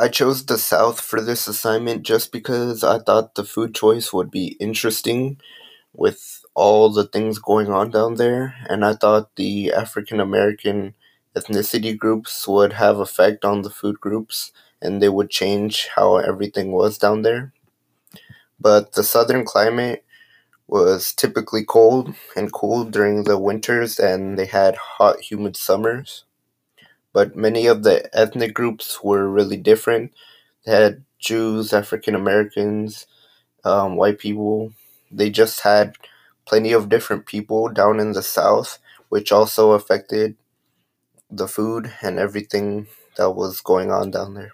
I chose the South for this assignment just because I thought the food choice would be interesting with all the things going on down there, and I thought the African American ethnicity groups would have effect on the food groups and they would change how everything was down there. But the southern climate was typically cold and cool during the winters and they had hot humid summers but many of the ethnic groups were really different. They had Jews, African Americans, um, white people. They just had plenty of different people down in the South, which also affected the food and everything that was going on down there.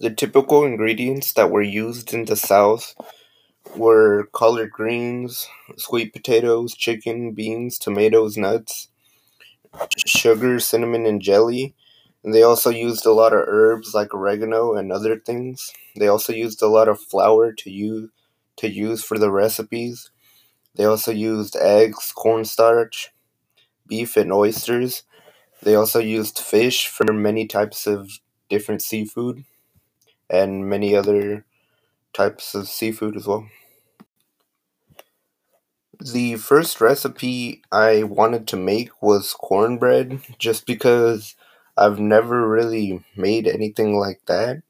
The typical ingredients that were used in the South were collard greens, sweet potatoes, chicken, beans, tomatoes, nuts, sugar, cinnamon, and jelly. And they also used a lot of herbs like oregano and other things. They also used a lot of flour to use to use for the recipes. They also used eggs, cornstarch, beef, and oysters. They also used fish for many types of different seafood and many other types of seafood as well. The first recipe I wanted to make was cornbread just because I've never really made anything like that.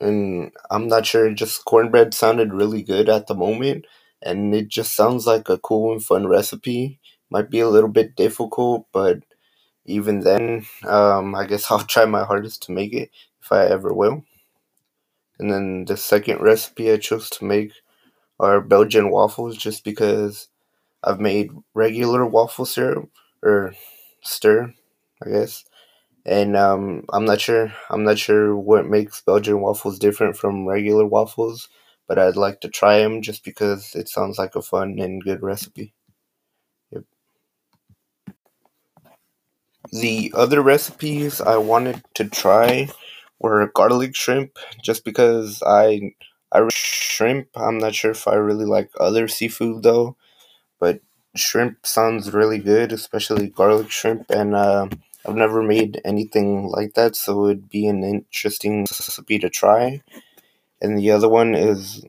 And I'm not sure, just cornbread sounded really good at the moment. And it just sounds like a cool and fun recipe. Might be a little bit difficult, but even then, um, I guess I'll try my hardest to make it if I ever will. And then the second recipe I chose to make are Belgian waffles just because I've made regular waffle syrup or stir, I guess. And um, I'm not sure. I'm not sure what makes Belgian waffles different from regular waffles, but I'd like to try them just because it sounds like a fun and good recipe. Yep. The other recipes I wanted to try were garlic shrimp, just because I I shrimp. I'm not sure if I really like other seafood though, but shrimp sounds really good, especially garlic shrimp. And uh, I've never made anything like that, so it'd be an interesting recipe to try. And the other one is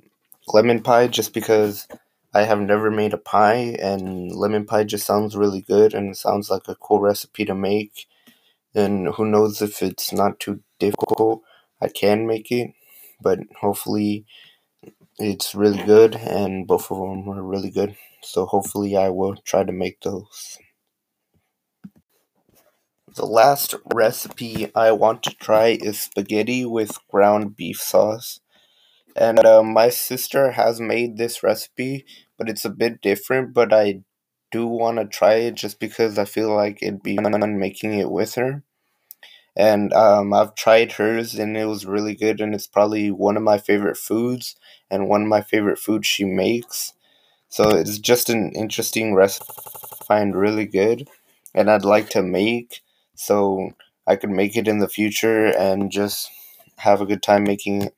lemon pie, just because I have never made a pie, and lemon pie just sounds really good and it sounds like a cool recipe to make. And who knows if it's not too difficult, I can make it, but hopefully it's really good, and both of them are really good. So hopefully, I will try to make those. The last recipe I want to try is spaghetti with ground beef sauce. And uh, my sister has made this recipe, but it's a bit different. But I do want to try it just because I feel like it'd be fun making it with her and um, I've tried hers and it was really good and it's probably one of my favorite foods and one of my favorite foods she makes. So it's just an interesting recipe I find really good and I'd like to make so I could make it in the future and just have a good time making it.